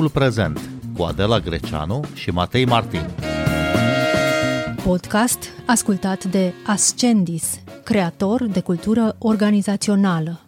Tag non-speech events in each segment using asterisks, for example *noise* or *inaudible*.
Timpul prezent cu Adela Greceanu și Matei Martin. Podcast ascultat de Ascendis, creator de cultură organizațională.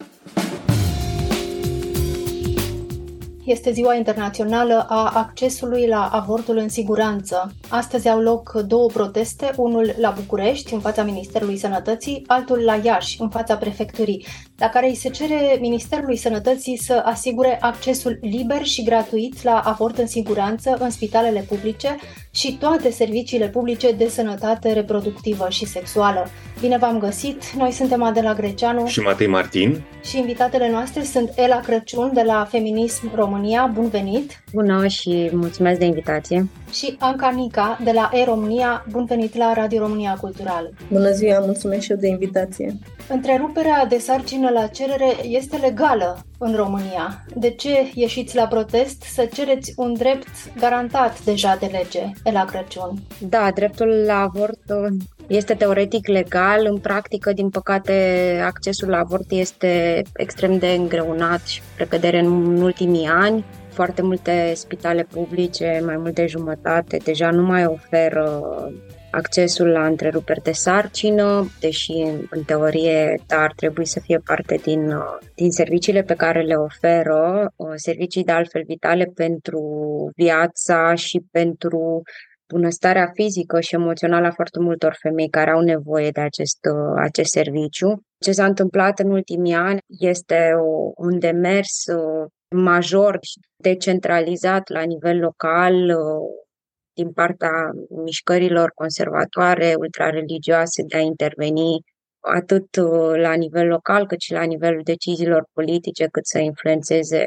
Este Ziua Internațională a accesului la avortul în siguranță. Astăzi au loc două proteste, unul la București, în fața Ministerului Sănătății, altul la Iași, în fața prefecturii, la care îi se cere Ministerului Sănătății să asigure accesul liber și gratuit la avort în siguranță în spitalele publice și toate serviciile publice de sănătate reproductivă și sexuală. Bine v-am găsit! Noi suntem Adela Greceanu și Matei Martin și invitatele noastre sunt Ela Crăciun de la Feminism România. Bun venit! Bună și mulțumesc de invitație! Și Anca Nica de la E-România. Bun venit la Radio România Cultural! Bună ziua! Mulțumesc și eu de invitație! Întreruperea de sarcină la cerere este legală în România. De ce ieșiți la protest să cereți un drept garantat deja de lege, la Crăciun? Da, dreptul la avort uh, este teoretic legal, în practică, din păcate, accesul la avort este extrem de îngreunat și precădere în ultimii ani. Foarte multe spitale publice, mai mult de jumătate, deja nu mai oferă accesul la întreruperi de sarcină, deși în teorie da, ar trebui să fie parte din, din serviciile pe care le oferă, servicii de altfel vitale pentru viața și pentru bunăstarea fizică și emoțională a foarte multor femei care au nevoie de acest, acest serviciu. Ce s-a întâmplat în ultimii ani este o, un demers major și decentralizat la nivel local, din partea mișcărilor conservatoare, ultrareligioase, de a interveni atât uh, la nivel local cât și la nivelul deciziilor politice, cât să influențeze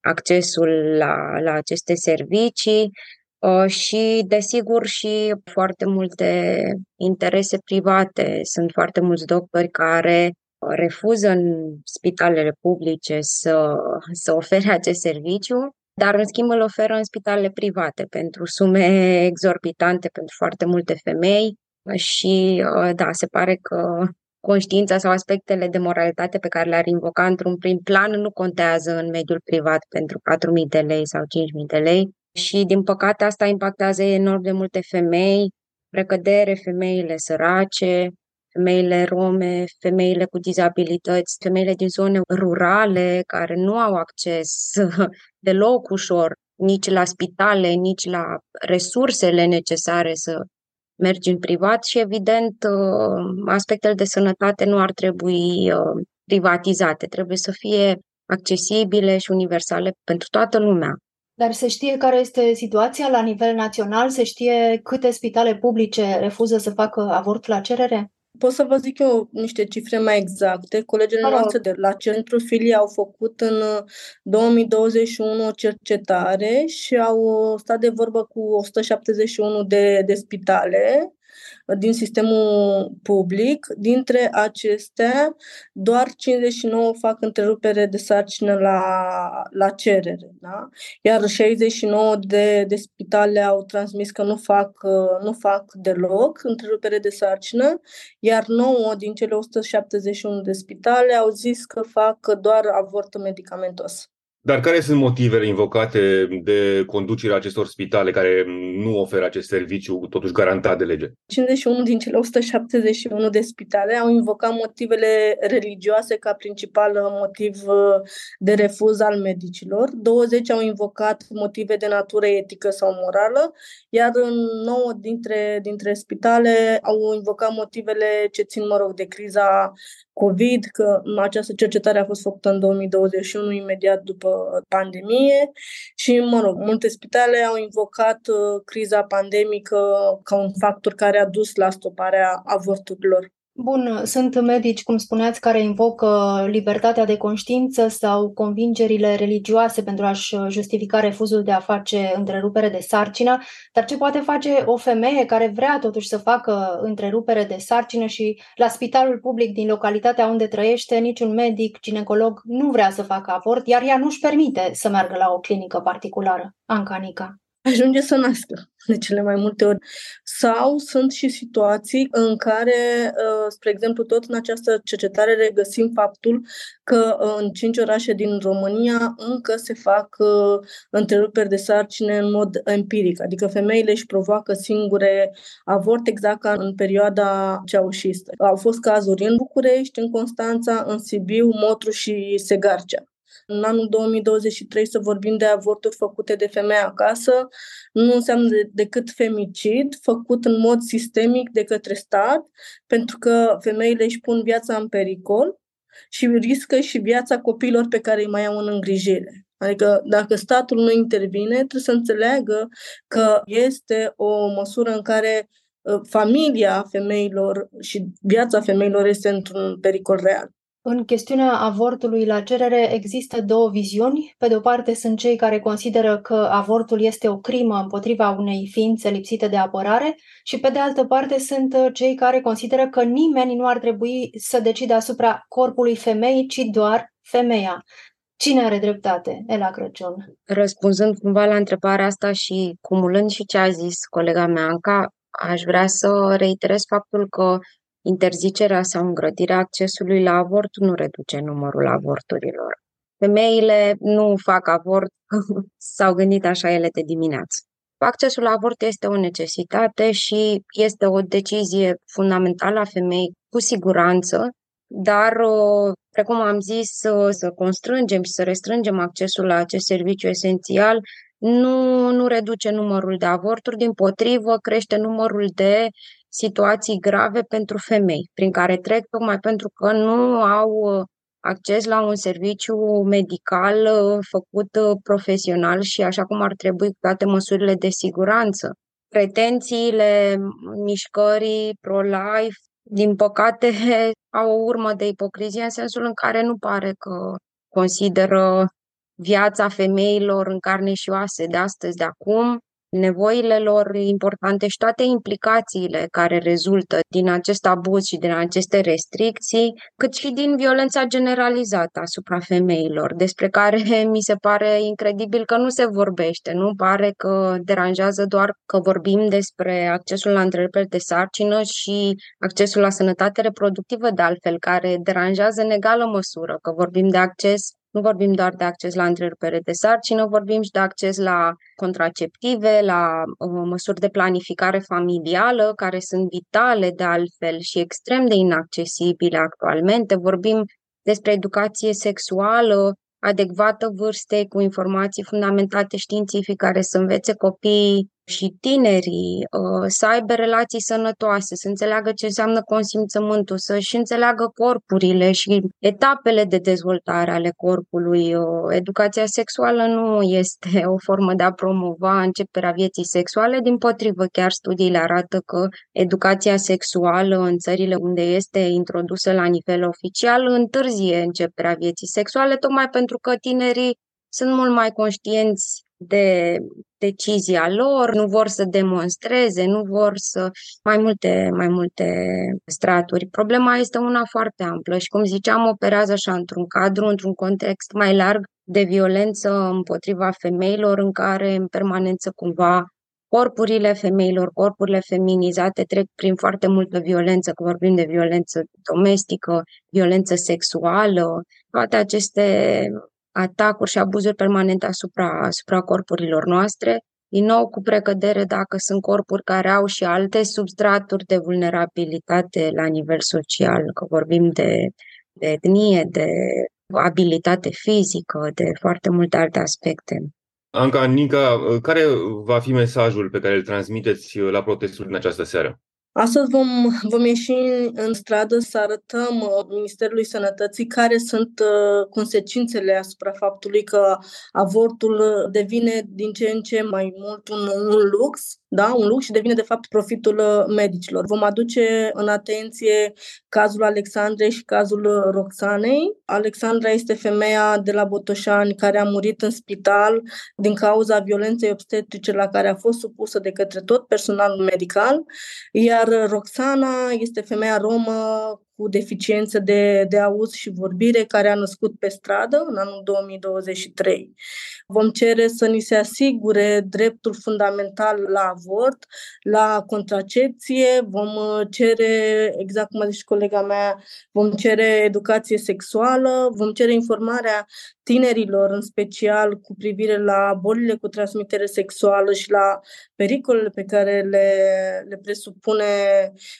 accesul la, la aceste servicii uh, și, desigur, și foarte multe interese private. Sunt foarte mulți doctori care refuză în spitalele publice să, să ofere acest serviciu dar în schimb îl oferă în spitalele private pentru sume exorbitante pentru foarte multe femei și uh, da, se pare că conștiința sau aspectele de moralitate pe care le-ar invoca într-un prim plan nu contează în mediul privat pentru 4.000 de lei sau 5.000 de lei și din păcate asta impactează enorm de multe femei, precădere, femeile sărace, femeile rome, femeile cu dizabilități, femeile din zone rurale care nu au acces *laughs* deloc ușor nici la spitale, nici la resursele necesare să mergi în privat și, evident, uh, aspectele de sănătate nu ar trebui uh, privatizate, trebuie să fie accesibile și universale pentru toată lumea. Dar se știe care este situația la nivel național? Se știe câte spitale publice refuză să facă avort la cerere? Pot să vă zic eu niște cifre mai exacte. Colegele Alo. noastre de la Centru Filia au făcut în 2021 o cercetare și au stat de vorbă cu 171 de, de spitale din sistemul public. Dintre acestea, doar 59 fac întrerupere de sarcină la, la cerere. Da? Iar 69 de, de spitale au transmis că nu fac, nu fac deloc întrerupere de sarcină, iar 9 din cele 171 de spitale au zis că fac doar avort medicamentos. Dar care sunt motivele invocate de conducerea acestor spitale care nu oferă acest serviciu totuși garantat de lege? 51 din cele 171 de spitale au invocat motivele religioase ca principal motiv uh, de refuz al medicilor, 20 au invocat motive de natură etică sau morală, iar 9 dintre, dintre spitale au invocat motivele ce țin, mă rog, de criza COVID, că această cercetare a fost făcută în 2021, imediat după pandemie și, mă rog, multe spitale au invocat uh, criza pandemică ca un factor care a dus la stoparea avorturilor. Bun, sunt medici, cum spuneați, care invocă libertatea de conștiință sau convingerile religioase pentru a-și justifica refuzul de a face întrerupere de sarcină, dar ce poate face o femeie care vrea totuși să facă întrerupere de sarcină și la spitalul public din localitatea unde trăiește niciun medic, ginecolog nu vrea să facă avort, iar ea nu-și permite să meargă la o clinică particulară? Ancanica ajunge să nască de cele mai multe ori. Sau sunt și situații în care, uh, spre exemplu, tot în această cercetare regăsim faptul că uh, în cinci orașe din România încă se fac uh, întreruperi de sarcine în mod empiric, adică femeile își provoacă singure avort exact ca în perioada ceaușistă. Au fost cazuri în București, în Constanța, în Sibiu, Motru și Segarcea în anul 2023 să vorbim de avorturi făcute de femei acasă nu înseamnă decât femicid făcut în mod sistemic de către stat, pentru că femeile își pun viața în pericol și riscă și viața copiilor pe care îi mai au în îngrijire. Adică dacă statul nu intervine, trebuie să înțeleagă că este o măsură în care uh, familia femeilor și viața femeilor este într-un pericol real. În chestiunea avortului la cerere există două viziuni. Pe de o parte sunt cei care consideră că avortul este o crimă împotriva unei ființe lipsite de apărare și pe de altă parte sunt uh, cei care consideră că nimeni nu ar trebui să decide asupra corpului femeii, ci doar femeia. Cine are dreptate, Ela Crăciun? Răspunzând cumva la întrebarea asta și cumulând și ce a zis colega mea, Anca, aș vrea să reiterez faptul că Interzicerea sau îngrădirea accesului la avort nu reduce numărul avorturilor. Femeile nu fac avort, *laughs* s-au gândit așa ele de dimineață. Accesul la avort este o necesitate și este o decizie fundamentală a femeii, cu siguranță, dar, precum am zis, să constrângem și să restrângem accesul la acest serviciu esențial nu, nu reduce numărul de avorturi, din potrivă crește numărul de situații grave pentru femei, prin care trec tocmai pentru că nu au uh, acces la un serviciu medical uh, făcut uh, profesional și așa cum ar trebui cu toate măsurile de siguranță. Pretențiile mișcării pro-life, din păcate, *laughs* au o urmă de ipocrizie în sensul în care nu pare că consideră viața femeilor în carne și oase de astăzi, de acum, nevoile lor importante și toate implicațiile care rezultă din acest abuz și din aceste restricții, cât și din violența generalizată asupra femeilor, despre care *laughs* mi se pare incredibil că nu se vorbește, nu? Pare că deranjează doar că vorbim despre accesul la întreruperi de sarcină și accesul la sănătate reproductivă, de altfel, care deranjează în egală măsură, că vorbim de acces nu vorbim doar de acces la întrerupere de sarcină, vorbim și de acces la contraceptive, la uh, măsuri de planificare familială, care sunt vitale de altfel și extrem de inaccesibile actualmente. Vorbim despre educație sexuală adecvată vârstei, cu informații fundamentate științific care să învețe copiii și tinerii uh, să aibă relații sănătoase, să înțeleagă ce înseamnă consimțământul, să-și înțeleagă corpurile și etapele de dezvoltare ale corpului. Uh, educația sexuală nu este o formă de a promova începerea vieții sexuale, din potrivă chiar studiile arată că educația sexuală în țările unde este introdusă la nivel oficial întârzie începerea vieții sexuale, tocmai pentru că tinerii sunt mult mai conștienți de decizia lor, nu vor să demonstreze, nu vor să mai multe, mai multe straturi. Problema este una foarte amplă și, cum ziceam, operează așa într-un cadru, într-un context mai larg de violență împotriva femeilor, în care în permanență cumva corpurile femeilor, corpurile feminizate trec prin foarte multă violență, că vorbim de violență domestică, violență sexuală, toate aceste atacuri și abuzuri permanente asupra, asupra corpurilor noastre, din nou cu precădere dacă sunt corpuri care au și alte substraturi de vulnerabilitate la nivel social, că vorbim de, de etnie, de abilitate fizică, de foarte multe alte aspecte. Anca, Nica, care va fi mesajul pe care îl transmiteți la protestul din această seară? Astăzi vom, vom ieși în stradă să arătăm uh, Ministerului Sănătății care sunt uh, consecințele asupra faptului că avortul devine din ce în ce mai mult un, un lux da? un lux și devine de fapt profitul uh, medicilor. Vom aduce în atenție cazul Alexandrei și cazul uh, Roxanei. Alexandra este femeia de la Botoșani care a murit în spital din cauza violenței obstetrice la care a fost supusă de către tot personalul medical, iar Roxana este femeia romă cu deficiență de, de auz și vorbire care a născut pe stradă în anul 2023. Vom cere să ni se asigure dreptul fundamental la avort, la contracepție, vom uh, cere, exact cum a zis colega mea, vom cere educație sexuală, vom cere informarea tinerilor, în special cu privire la bolile cu transmitere sexuală și la pericolele pe care le, le presupune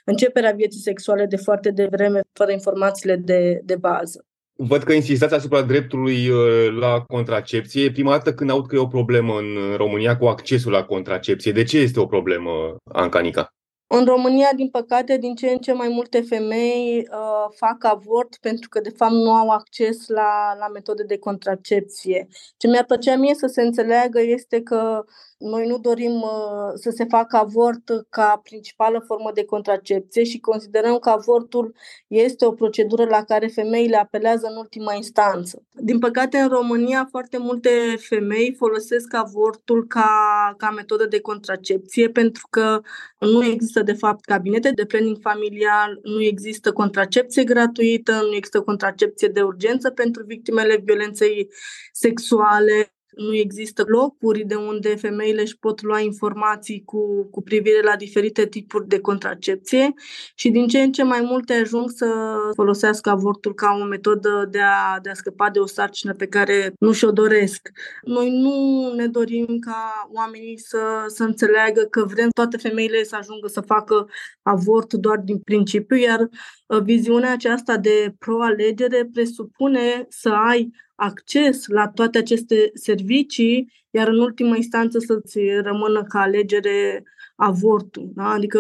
începerea vieții sexuale de foarte devreme, fără informațiile de, de bază. Văd că insistați asupra dreptului uh, la contracepție. E prima dată când aud că e o problemă în România cu accesul la contracepție. De ce este o problemă, Ancanica? În România, din păcate, din ce în ce mai multe femei uh, fac avort pentru că, de fapt, nu au acces la, la metode de contracepție. Ce mi-ar plăcea mie să se înțeleagă este că noi nu dorim uh, să se facă avort ca principală formă de contracepție și considerăm că avortul este o procedură la care femeile apelează în ultima instanță. Din păcate, în România, foarte multe femei folosesc avortul ca, ca metodă de contracepție pentru că nu există, de fapt, cabinete de planning familial, nu există contracepție gratuită, nu există contracepție de urgență pentru victimele violenței sexuale nu există locuri de unde femeile își pot lua informații cu, cu privire la diferite tipuri de contracepție și din ce în ce mai multe ajung să folosească avortul ca o metodă de a, de a scăpa de o sarcină pe care nu și-o doresc. Noi nu ne dorim ca oamenii să, să înțeleagă că vrem toate femeile să ajungă să facă avort doar din principiu, iar uh, viziunea aceasta de pro-alegere presupune să ai acces la toate aceste servicii, iar în ultimă instanță să-ți rămână ca alegere avortul. Da? Adică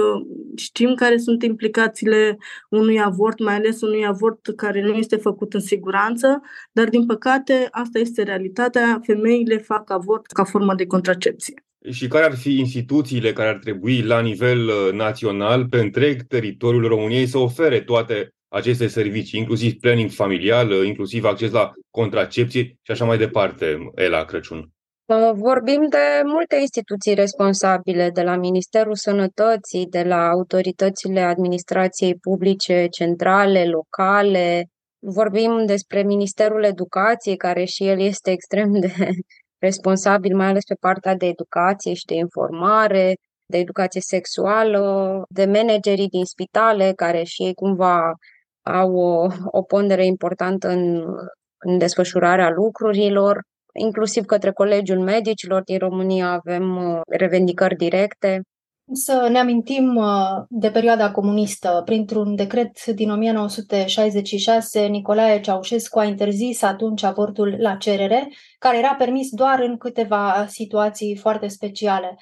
știm care sunt implicațiile unui avort, mai ales unui avort care nu este făcut în siguranță, dar din păcate asta este realitatea. Femeile fac avort ca formă de contracepție. Și care ar fi instituțiile care ar trebui la nivel uh, național, pe întreg teritoriul României, să ofere toate aceste servicii, inclusiv planning familial, inclusiv acces la contracepție și așa mai departe, Ela Crăciun? Vorbim de multe instituții responsabile, de la Ministerul Sănătății, de la autoritățile administrației publice centrale, locale. Vorbim despre Ministerul Educației, care și el este extrem de *laughs* responsabil, mai ales pe partea de educație și de informare, de educație sexuală, de managerii din spitale, care și ei cumva au o, o pondere importantă în, în desfășurarea lucrurilor, inclusiv către Colegiul Medicilor din România avem uh, revendicări directe. Să ne amintim uh, de perioada comunistă. Printr-un decret din 1966, Nicolae Ceaușescu a interzis atunci avortul la cerere, care era permis doar în câteva situații foarte speciale.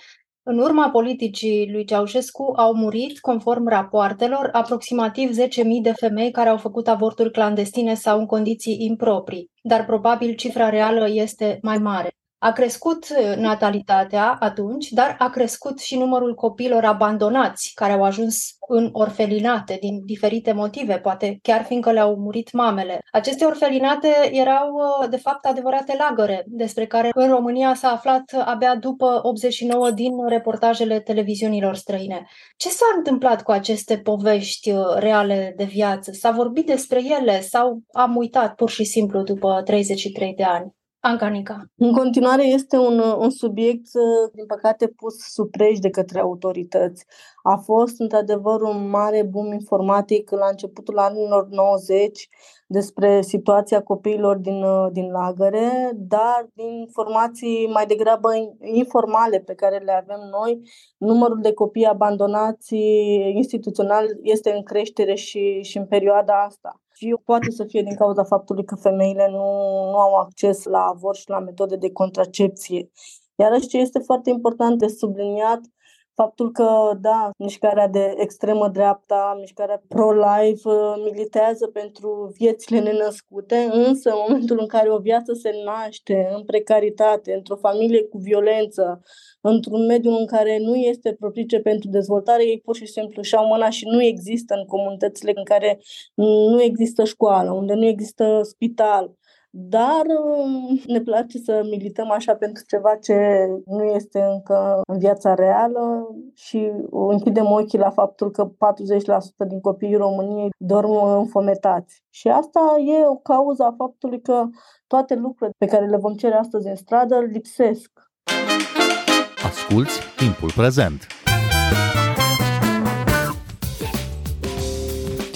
În urma politicii lui Ceaușescu au murit, conform rapoartelor, aproximativ 10.000 de femei care au făcut avorturi clandestine sau în condiții improprii, dar probabil cifra reală este mai mare. A crescut uh, natalitatea atunci, dar a crescut și numărul copiilor abandonați care au ajuns în orfelinate din diferite motive, poate chiar fiindcă le-au murit mamele. Aceste orfelinate erau uh, de fapt adevărate lagăre, despre care în România s-a aflat abia după 89 din reportajele televiziunilor străine. Ce s-a întâmplat cu aceste povești uh, reale de viață? S-a vorbit despre ele sau am uitat pur și simplu după 33 de ani? Ancanica. În continuare este un, un subiect, uh, din păcate, pus sub preș de către autorități. A fost, într-adevăr, un mare boom informatic la începutul anilor 90 despre situația copiilor din, uh, din lagăre, dar din informații mai degrabă informale pe care le avem noi, numărul de copii abandonați instituțional este în creștere și, și în perioada asta și poate să fie din cauza faptului că femeile nu, nu au acces la avort și la metode de contracepție. Iar ce este foarte important de subliniat faptul că, da, mișcarea de extremă dreapta, mișcarea pro-life uh, militează pentru viețile nenăscute, însă în momentul în care o viață se naște în precaritate, într-o familie cu violență, într-un mediu în care nu este propice pentru dezvoltare, ei pur și simplu și-au mâna și nu există în comunitățile în care nu există școală, unde nu există spital, dar um, ne place să milităm așa pentru ceva ce nu este încă în viața reală și închidem ochii la faptul că 40% din copiii României dorm înfometați. Și asta e o cauză a faptului că toate lucrurile pe care le vom cere astăzi în stradă lipsesc. Asculți timpul prezent!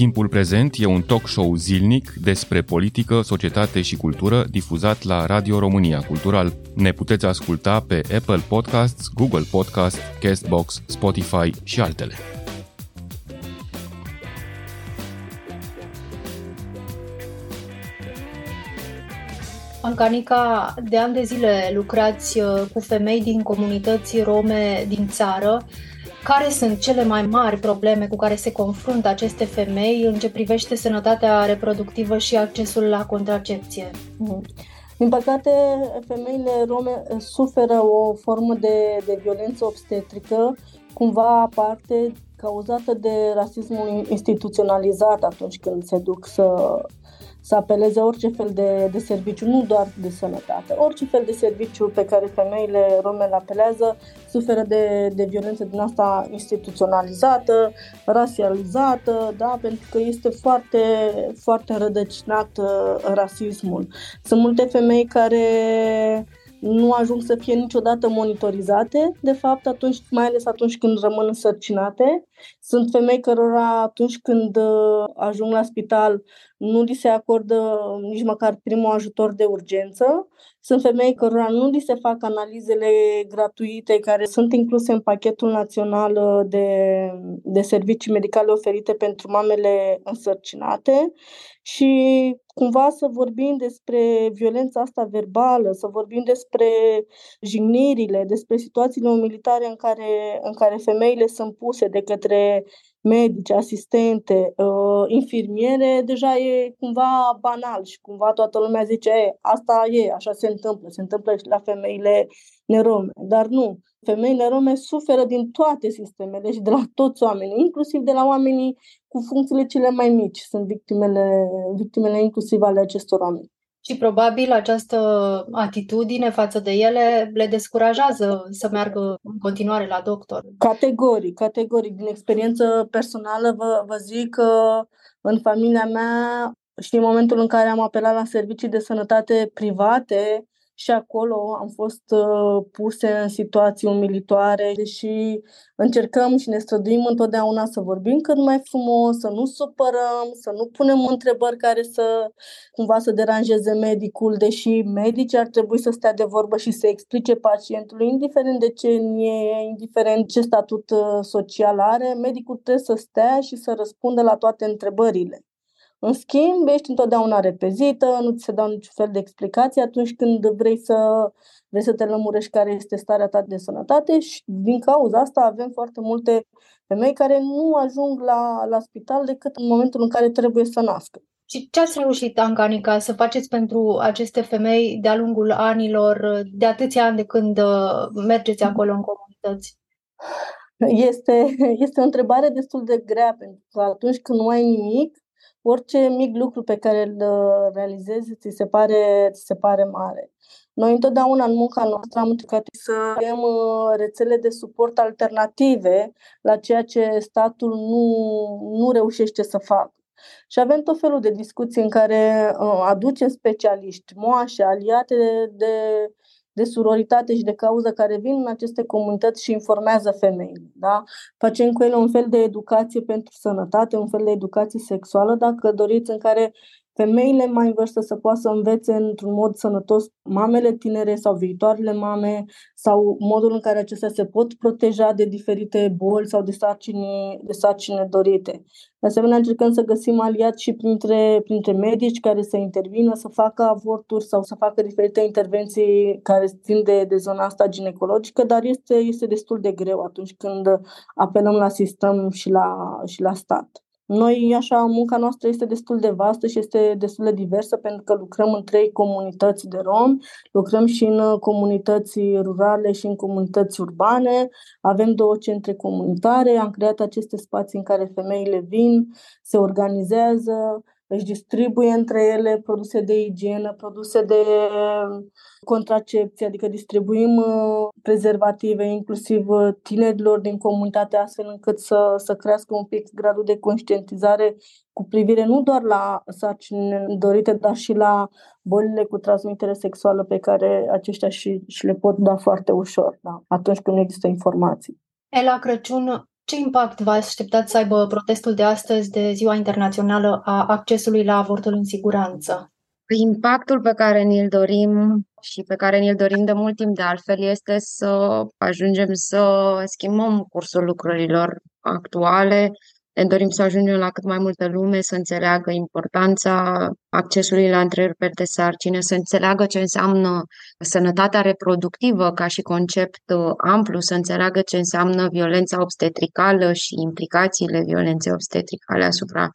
Timpul prezent e un talk show zilnic despre politică, societate și cultură difuzat la Radio România Cultural. Ne puteți asculta pe Apple Podcasts, Google Podcasts, Castbox, Spotify și altele. Ancanica, de ani de zile lucrați uh, cu femei din comunități rome din țară care sunt cele mai mari probleme cu care se confruntă aceste femei în ce privește sănătatea reproductivă și accesul la contracepție? Mhm. Din păcate, femeile rome suferă o formă de, de violență obstetrică, cumva aparte, cauzată de rasismul instituționalizat atunci când se duc să să apeleze orice fel de, de serviciu, nu doar de sănătate. Orice fel de serviciu pe care femeile rome îl apelează suferă de, de violență din asta instituționalizată, rasializată, da? pentru că este foarte, foarte rădăcinat uh, rasismul. Sunt multe femei care nu ajung să fie niciodată monitorizate, de fapt, atunci, mai ales atunci când rămân însărcinate. Sunt femei cărora atunci când uh, ajung la spital nu li se acordă nici măcar primul ajutor de urgență. Sunt femei cărora nu li se fac analizele gratuite care sunt incluse în pachetul național uh, de, de servicii medicale oferite pentru mamele însărcinate și cumva să vorbim despre violența asta verbală, să vorbim despre jignirile, despre situațiile umilitare în care, în care femeile sunt puse de către medici, asistente, uh, infirmiere, deja e cumva banal și cumva toată lumea zice, e, asta e, așa se întâmplă, se întâmplă și la femeile nerome. Dar nu, femeile rome suferă din toate sistemele și de la toți oamenii, inclusiv de la oamenii cu funcțiile cele mai mici, sunt victimele, victimele inclusiv ale acestor oameni. Și probabil această atitudine față de ele le descurajează să meargă în continuare la doctor. Categoric, categoric. Din experiență personală vă, vă zic că în familia mea și în momentul în care am apelat la servicii de sănătate private, și acolo am fost uh, puse în situații umilitoare și încercăm și ne străduim întotdeauna să vorbim cât mai frumos, să nu supărăm, să nu punem întrebări care să cumva să deranjeze medicul, deși medicii ar trebui să stea de vorbă și să explice pacientului, indiferent de ce e, indiferent ce statut uh, social are, medicul trebuie să stea și să răspundă la toate întrebările. În schimb, ești întotdeauna repezită, nu ți se dau niciun fel de explicație atunci când vrei să, vrei să te lămurești care este starea ta de sănătate și din cauza asta avem foarte multe femei care nu ajung la, la spital decât în momentul în care trebuie să nască. Și ce ați reușit, Ancanica, să faceți pentru aceste femei de-a lungul anilor, de atâția ani de când uh, mergeți acolo în comunități? Este, este o întrebare destul de grea, pentru că atunci când nu ai nimic, orice mic lucru pe care îl uh, realizezi ți se pare, ți se pare mare. Noi întotdeauna în munca noastră am încercat să avem uh, rețele de suport alternative la ceea ce statul nu, nu reușește să facă. Și avem tot felul de discuții în care uh, aducem specialiști, moașe, aliate de, de de suroritate și de cauză care vin în aceste comunități și informează femeile. Da? Facem cu ele un fel de educație pentru sănătate, un fel de educație sexuală, dacă doriți, în care femeile mai în vârstă să poată să învețe într-un mod sănătos mamele tinere sau viitoarele mame sau modul în care acestea se pot proteja de diferite boli sau de sarcini, de sarcini dorite. De asemenea, încercăm să găsim aliați și printre, printre medici care să intervină, să facă avorturi sau să facă diferite intervenții care țin de, de zona asta ginecologică, dar este, este destul de greu atunci când apelăm la sistem și la, și la stat. Noi, așa, munca noastră este destul de vastă și este destul de diversă pentru că lucrăm în trei comunități de romi, lucrăm și în uh, comunități rurale și în comunități urbane, avem două centre comunitare, am creat aceste spații în care femeile vin, se organizează, își distribuie între ele produse de igienă, produse de contracepție, adică distribuim uh, prezervative inclusiv uh, tinerilor din comunitate astfel încât să, să crească un pic gradul de conștientizare cu privire nu doar la sarcini dorite, dar și la bolile cu transmitere sexuală pe care aceștia și, și le pot da foarte ușor da, atunci când nu există informații. Ela Crăciun, ce impact vă așteptați să aibă protestul de astăzi de Ziua Internațională a accesului la avortul în siguranță? Impactul pe care ni-l dorim și pe care ni-l dorim de mult timp de altfel este să ajungem să schimbăm cursul lucrurilor actuale. Ne dorim să ajungem la cât mai multă lume să înțeleagă importanța accesului la întreruperi de sarcină, să înțeleagă ce înseamnă sănătatea reproductivă ca și concept amplu, să înțeleagă ce înseamnă violența obstetricală și implicațiile violenței obstetricale asupra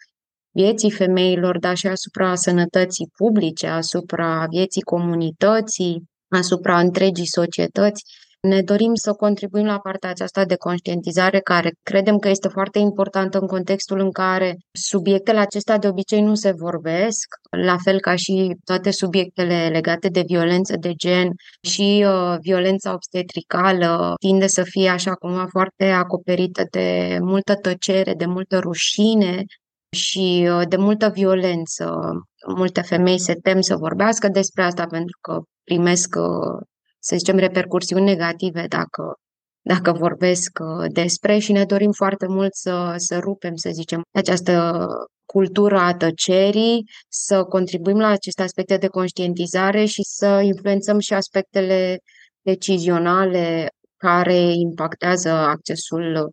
vieții femeilor, dar și asupra sănătății publice, asupra vieții comunității, asupra întregii societăți. Ne dorim să contribuim la partea aceasta de conștientizare care credem că este foarte importantă în contextul în care subiectele acestea de obicei nu se vorbesc, la fel ca și toate subiectele legate de violență de gen și uh, violența obstetricală tinde să fie așa cumva foarte acoperită de multă tăcere, de multă rușine, și uh, de multă violență. Multe femei se tem să vorbească despre asta pentru că primesc, uh, să zicem, repercursiuni negative dacă, dacă vorbesc uh, despre și ne dorim foarte mult să, să rupem, să zicem, această cultură a tăcerii, să contribuim la aceste aspecte de conștientizare și să influențăm și aspectele decizionale care impactează accesul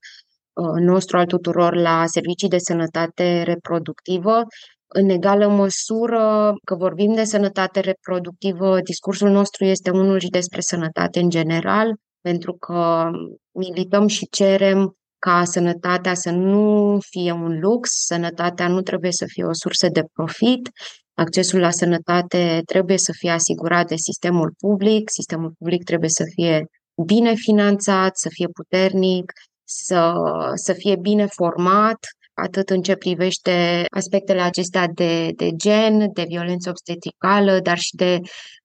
Uh, nostru al tuturor la servicii de sănătate reproductivă. În egală măsură că vorbim de sănătate reproductivă, discursul nostru este unul și despre sănătate în general, pentru că milităm și cerem ca sănătatea să nu fie un lux, sănătatea nu trebuie să fie o sursă de profit, accesul la sănătate trebuie să fie asigurat de sistemul public, sistemul public trebuie să fie bine finanțat, să fie puternic, să, să fie bine format, atât în ce privește aspectele acestea de, de gen, de violență obstetricală, dar și de,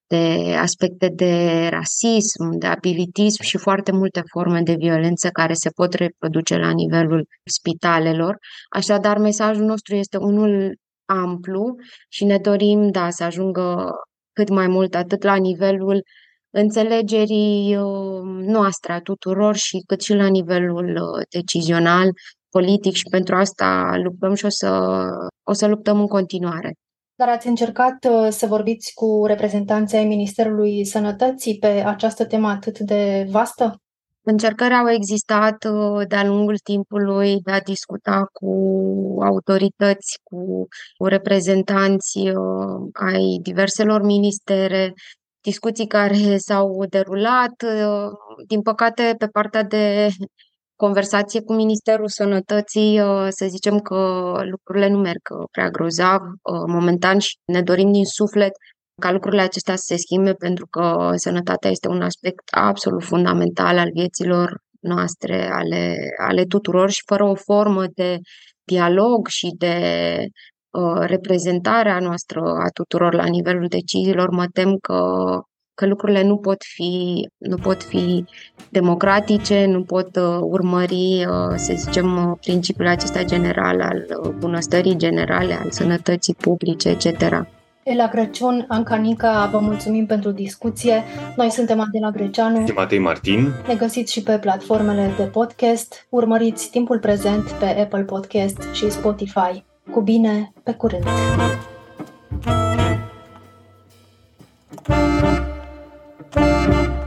de aspecte de rasism, de abilitism și foarte multe forme de violență care se pot reproduce la nivelul spitalelor. Așadar, mesajul nostru este unul amplu și ne dorim, da, să ajungă cât mai mult atât la nivelul înțelegerii uh, noastre a tuturor și cât și la nivelul uh, decizional, politic și pentru asta luptăm și o să, o să luptăm în continuare. Dar ați încercat uh, să vorbiți cu reprezentanții ai Ministerului Sănătății pe această temă atât de vastă? Încercări au existat de-a lungul timpului de a discuta cu autorități, cu, cu reprezentanți ai diverselor ministere, discuții care s-au derulat. Uh, din păcate, pe partea de conversație cu Ministerul Sănătății, uh, să zicem că lucrurile nu merg uh, prea grozav momentan și ne dorim din suflet ca lucrurile acestea să se schimbe pentru că sănătatea este un aspect absolut fundamental al vieților noastre, ale, ale tuturor și fără o formă de dialog și de Uh, reprezentarea noastră a tuturor la nivelul deciziilor, mă tem că, că lucrurile nu pot fi, nu pot fi democratice, nu pot uh, urmări, uh, să zicem, principiul acesta general al bunăstării generale, al sănătății publice, etc. La Crăciun, Anca Nica, vă mulțumim pentru discuție. Noi suntem Adela Greceanu. Și Matei Martin. Ne găsiți și pe platformele de podcast. Urmăriți timpul prezent pe Apple Podcast și Spotify. Cu bine, pe curând! Thank you. Música